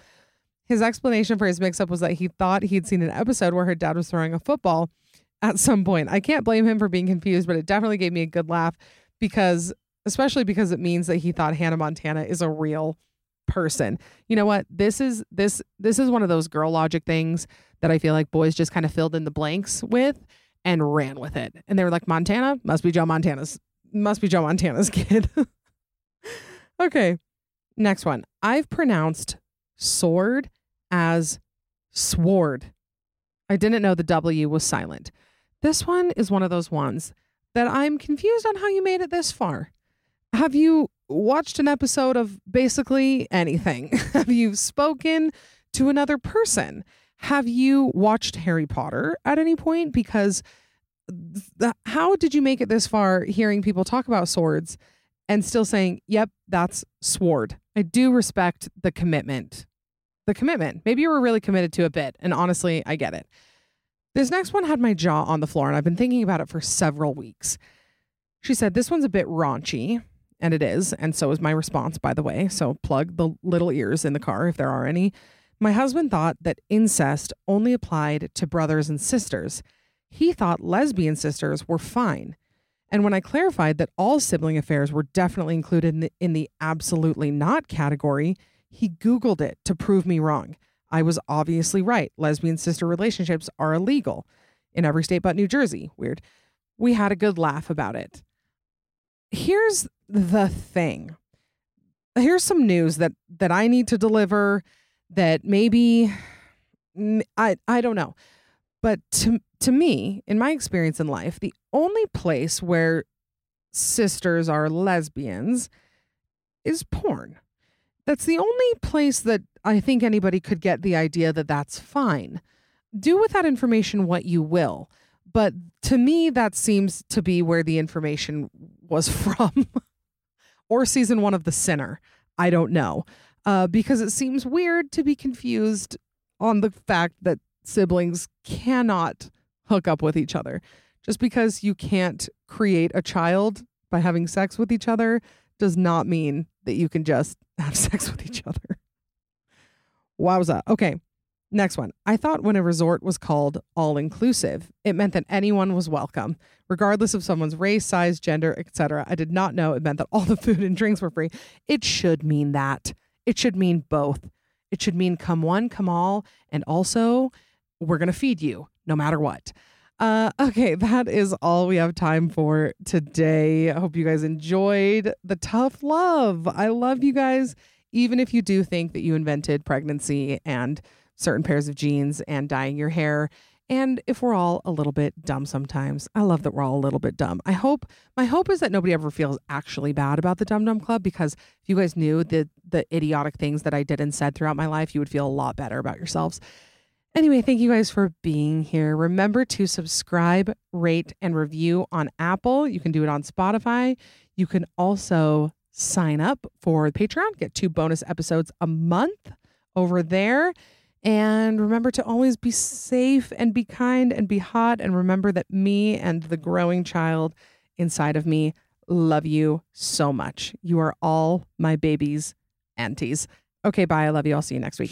His explanation for his mix up was that he thought he'd seen an episode where her dad was throwing a football at some point. I can't blame him for being confused, but it definitely gave me a good laugh because, especially because it means that he thought Hannah Montana is a real person. You know what? This is this this is one of those girl logic things that I feel like boys just kind of filled in the blanks with and ran with it. And they were like, Montana must be Joe Montana's must be Joe Montana's kid. okay. Next one. I've pronounced sword as sword. I didn't know the W was silent. This one is one of those ones that I'm confused on how you made it this far. Have you watched an episode of basically anything? Have you spoken to another person? Have you watched Harry Potter at any point? Because the, how did you make it this far hearing people talk about swords and still saying, yep, that's sword? I do respect the commitment the commitment. Maybe you were really committed to a bit. And honestly, I get it. This next one had my jaw on the floor, and I've been thinking about it for several weeks. She said, This one's a bit raunchy, and it is. And so is my response, by the way. So plug the little ears in the car if there are any. My husband thought that incest only applied to brothers and sisters. He thought lesbian sisters were fine. And when I clarified that all sibling affairs were definitely included in the, in the absolutely not category, he Googled it to prove me wrong. I was obviously right. Lesbian sister relationships are illegal in every state but New Jersey. Weird. We had a good laugh about it. Here's the thing. Here's some news that that I need to deliver that maybe mm, I I don't know. But to to me, in my experience in life, the only place where sisters are lesbians is porn. That's the only place that I think anybody could get the idea that that's fine. Do with that information what you will. But to me, that seems to be where the information was from. or season one of The Sinner. I don't know. Uh, because it seems weird to be confused on the fact that siblings cannot hook up with each other. Just because you can't create a child by having sex with each other does not mean that you can just have sex with each other. Wowza. Okay. Next one. I thought when a resort was called all inclusive, it meant that anyone was welcome, regardless of someone's race, size, gender, etc. I did not know it meant that all the food and drinks were free. It should mean that. It should mean both. It should mean come one, come all, and also we're going to feed you no matter what. Uh, okay, that is all we have time for today. I hope you guys enjoyed the tough love. I love you guys, even if you do think that you invented pregnancy and certain pairs of jeans and dyeing your hair. And if we're all a little bit dumb sometimes, I love that we're all a little bit dumb. I hope my hope is that nobody ever feels actually bad about the Dumb Dumb Club because if you guys knew the the idiotic things that I did and said throughout my life, you would feel a lot better about yourselves. Anyway, thank you guys for being here. Remember to subscribe, rate, and review on Apple. You can do it on Spotify. You can also sign up for Patreon, get two bonus episodes a month over there. And remember to always be safe and be kind and be hot. And remember that me and the growing child inside of me love you so much. You are all my babies' aunties. Okay, bye. I love you. I'll see you next week.